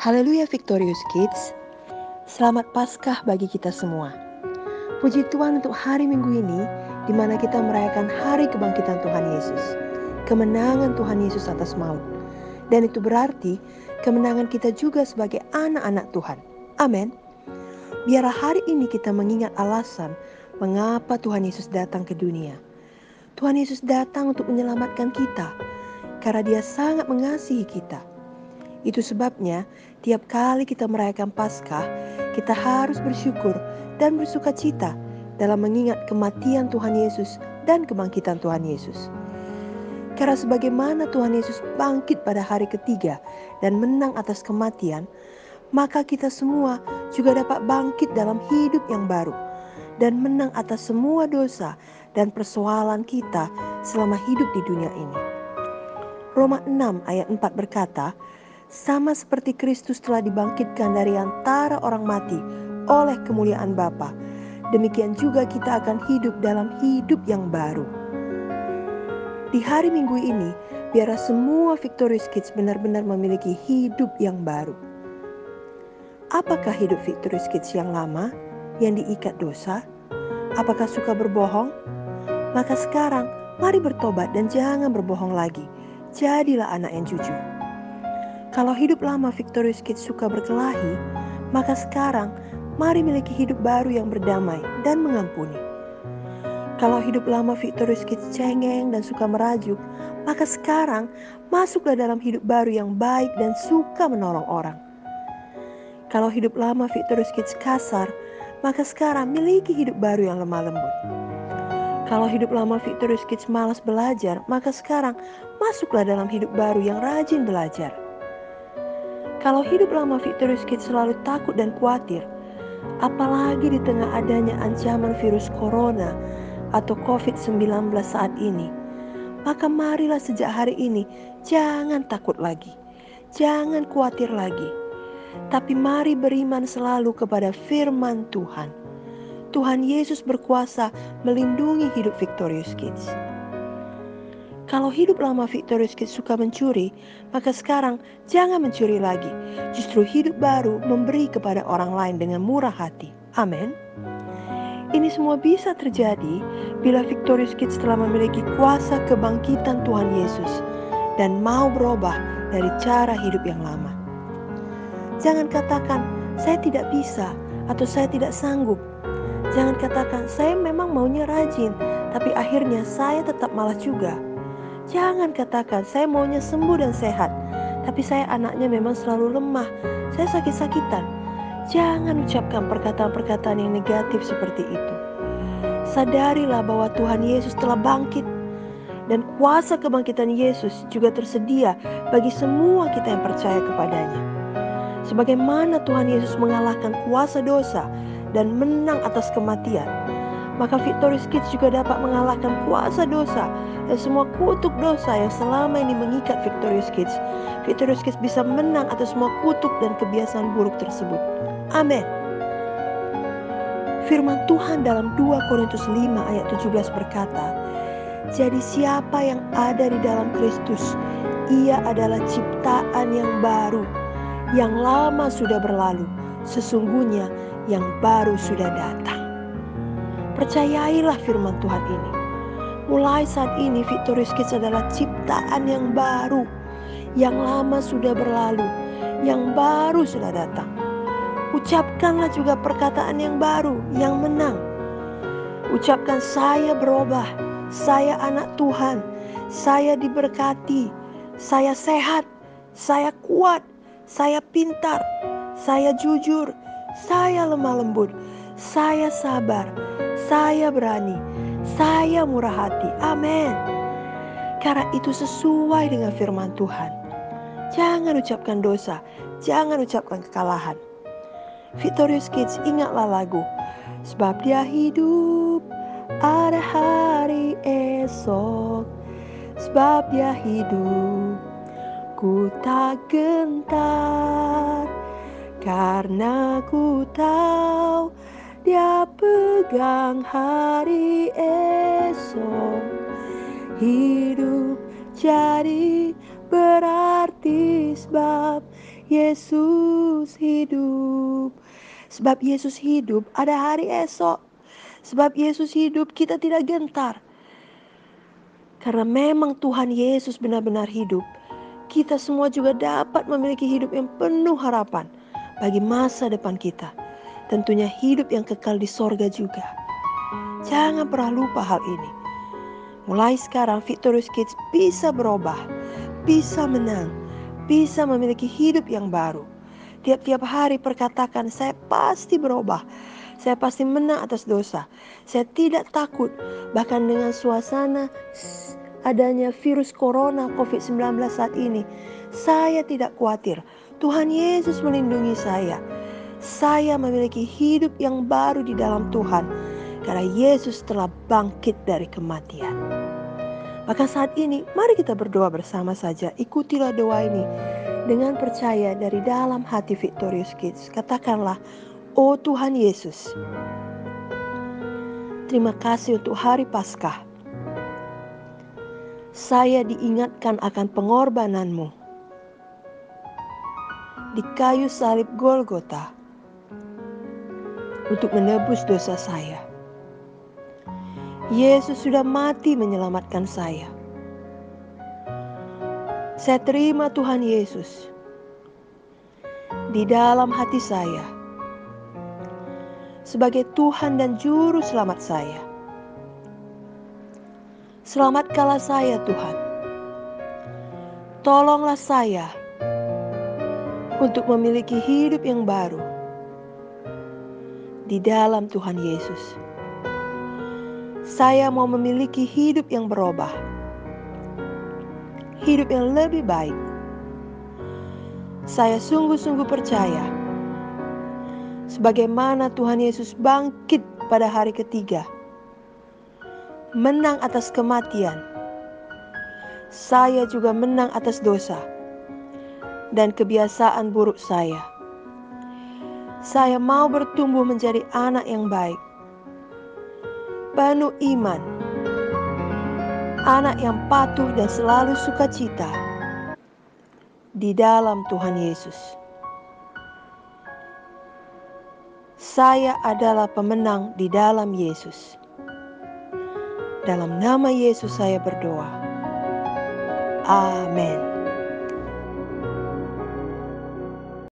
Haleluya Victorious Kids. Selamat Paskah bagi kita semua. Puji Tuhan untuk hari Minggu ini di mana kita merayakan hari kebangkitan Tuhan Yesus. Kemenangan Tuhan Yesus atas maut. Dan itu berarti kemenangan kita juga sebagai anak-anak Tuhan. Amin. Biarlah hari ini kita mengingat alasan mengapa Tuhan Yesus datang ke dunia. Tuhan Yesus datang untuk menyelamatkan kita karena Dia sangat mengasihi kita. Itu sebabnya tiap kali kita merayakan Paskah, kita harus bersyukur dan bersuka cita dalam mengingat kematian Tuhan Yesus dan kebangkitan Tuhan Yesus. Karena sebagaimana Tuhan Yesus bangkit pada hari ketiga dan menang atas kematian, maka kita semua juga dapat bangkit dalam hidup yang baru dan menang atas semua dosa dan persoalan kita selama hidup di dunia ini. Roma 6 ayat 4 berkata, sama seperti Kristus telah dibangkitkan dari antara orang mati oleh kemuliaan Bapa. Demikian juga kita akan hidup dalam hidup yang baru. Di hari Minggu ini, biarlah semua Victorious Kids benar-benar memiliki hidup yang baru. Apakah hidup Victorious Kids yang lama, yang diikat dosa? Apakah suka berbohong? Maka sekarang, mari bertobat dan jangan berbohong lagi. Jadilah anak yang jujur. Kalau hidup lama Victorious Kids suka berkelahi, maka sekarang mari miliki hidup baru yang berdamai dan mengampuni. Kalau hidup lama Victorious Kids cengeng dan suka merajuk, maka sekarang masuklah dalam hidup baru yang baik dan suka menolong orang. Kalau hidup lama Victorious Kids kasar, maka sekarang miliki hidup baru yang lemah lembut. Kalau hidup lama Victorious Kids malas belajar, maka sekarang masuklah dalam hidup baru yang rajin belajar. Kalau hidup lama Victorious Kids selalu takut dan khawatir, apalagi di tengah adanya ancaman virus corona atau COVID-19 saat ini, maka marilah sejak hari ini jangan takut lagi, jangan khawatir lagi. Tapi mari beriman selalu kepada firman Tuhan. Tuhan Yesus berkuasa melindungi hidup Victorious Kids. Kalau hidup lama Victorious Kids suka mencuri, maka sekarang jangan mencuri lagi. Justru hidup baru memberi kepada orang lain dengan murah hati. Amin. Ini semua bisa terjadi bila Victorious Kids telah memiliki kuasa kebangkitan Tuhan Yesus dan mau berubah dari cara hidup yang lama. Jangan katakan, saya tidak bisa atau saya tidak sanggup. Jangan katakan, saya memang maunya rajin, tapi akhirnya saya tetap malas juga. Jangan katakan saya maunya sembuh dan sehat, tapi saya anaknya memang selalu lemah. Saya sakit-sakitan. Jangan ucapkan perkataan-perkataan yang negatif seperti itu. Sadarilah bahwa Tuhan Yesus telah bangkit dan kuasa kebangkitan Yesus juga tersedia bagi semua kita yang percaya kepadanya. Sebagaimana Tuhan Yesus mengalahkan kuasa dosa dan menang atas kematian, maka Victorious Kids juga dapat mengalahkan kuasa dosa dan semua kutuk dosa yang selama ini mengikat Victorious Kids. Victorious Kids bisa menang atas semua kutuk dan kebiasaan buruk tersebut. Amin. Firman Tuhan dalam 2 Korintus 5 ayat 17 berkata, Jadi siapa yang ada di dalam Kristus, ia adalah ciptaan yang baru, yang lama sudah berlalu, sesungguhnya yang baru sudah datang. Percayailah firman Tuhan ini. Mulai saat ini Victorious Kids adalah ciptaan yang baru. Yang lama sudah berlalu, yang baru sudah datang. Ucapkanlah juga perkataan yang baru, yang menang. Ucapkan saya berubah, saya anak Tuhan, saya diberkati, saya sehat, saya kuat, saya pintar, saya jujur, saya lemah lembut, saya sabar, saya berani, saya murah hati. Amin. Karena itu sesuai dengan firman Tuhan. Jangan ucapkan dosa, jangan ucapkan kekalahan. Victorious Kids, ingatlah lagu. Sebab dia hidup, ada hari esok. Sebab dia hidup, ku tak gentar. Karena ku tahu pegang hari esok Hidup jadi berarti sebab Yesus hidup. Sebab Yesus hidup, ada hari esok. Sebab Yesus hidup, kita tidak gentar. Karena memang Tuhan Yesus benar-benar hidup, kita semua juga dapat memiliki hidup yang penuh harapan bagi masa depan kita. Tentunya hidup yang kekal di sorga juga. Jangan pernah lupa hal ini. Mulai sekarang Victorious Kids bisa berubah, bisa menang, bisa memiliki hidup yang baru. Tiap-tiap hari perkatakan saya pasti berubah. Saya pasti menang atas dosa. Saya tidak takut bahkan dengan suasana adanya virus corona COVID-19 saat ini. Saya tidak khawatir. Tuhan Yesus melindungi saya. Saya memiliki hidup yang baru di dalam Tuhan karena Yesus telah bangkit dari kematian. Maka saat ini mari kita berdoa bersama saja. Ikutilah doa ini dengan percaya dari dalam hati Victorious Kids. Katakanlah, Oh Tuhan Yesus, terima kasih untuk hari Paskah. Saya diingatkan akan pengorbananmu di kayu salib Golgota untuk menebus dosa saya. Yesus sudah mati menyelamatkan saya. Saya terima Tuhan Yesus di dalam hati saya sebagai Tuhan dan Juru Selamat saya. Selamatkanlah saya, Tuhan. Tolonglah saya untuk memiliki hidup yang baru di dalam Tuhan Yesus. Saya mau memiliki hidup yang berubah hidup yang lebih baik. Saya sungguh-sungguh percaya sebagaimana Tuhan Yesus bangkit pada hari ketiga, menang atas kematian. Saya juga menang atas dosa dan kebiasaan buruk saya. Saya mau bertumbuh menjadi anak yang baik, penuh iman anak yang patuh dan selalu sukacita di dalam Tuhan Yesus. Saya adalah pemenang di dalam Yesus. Dalam nama Yesus saya berdoa. Amin.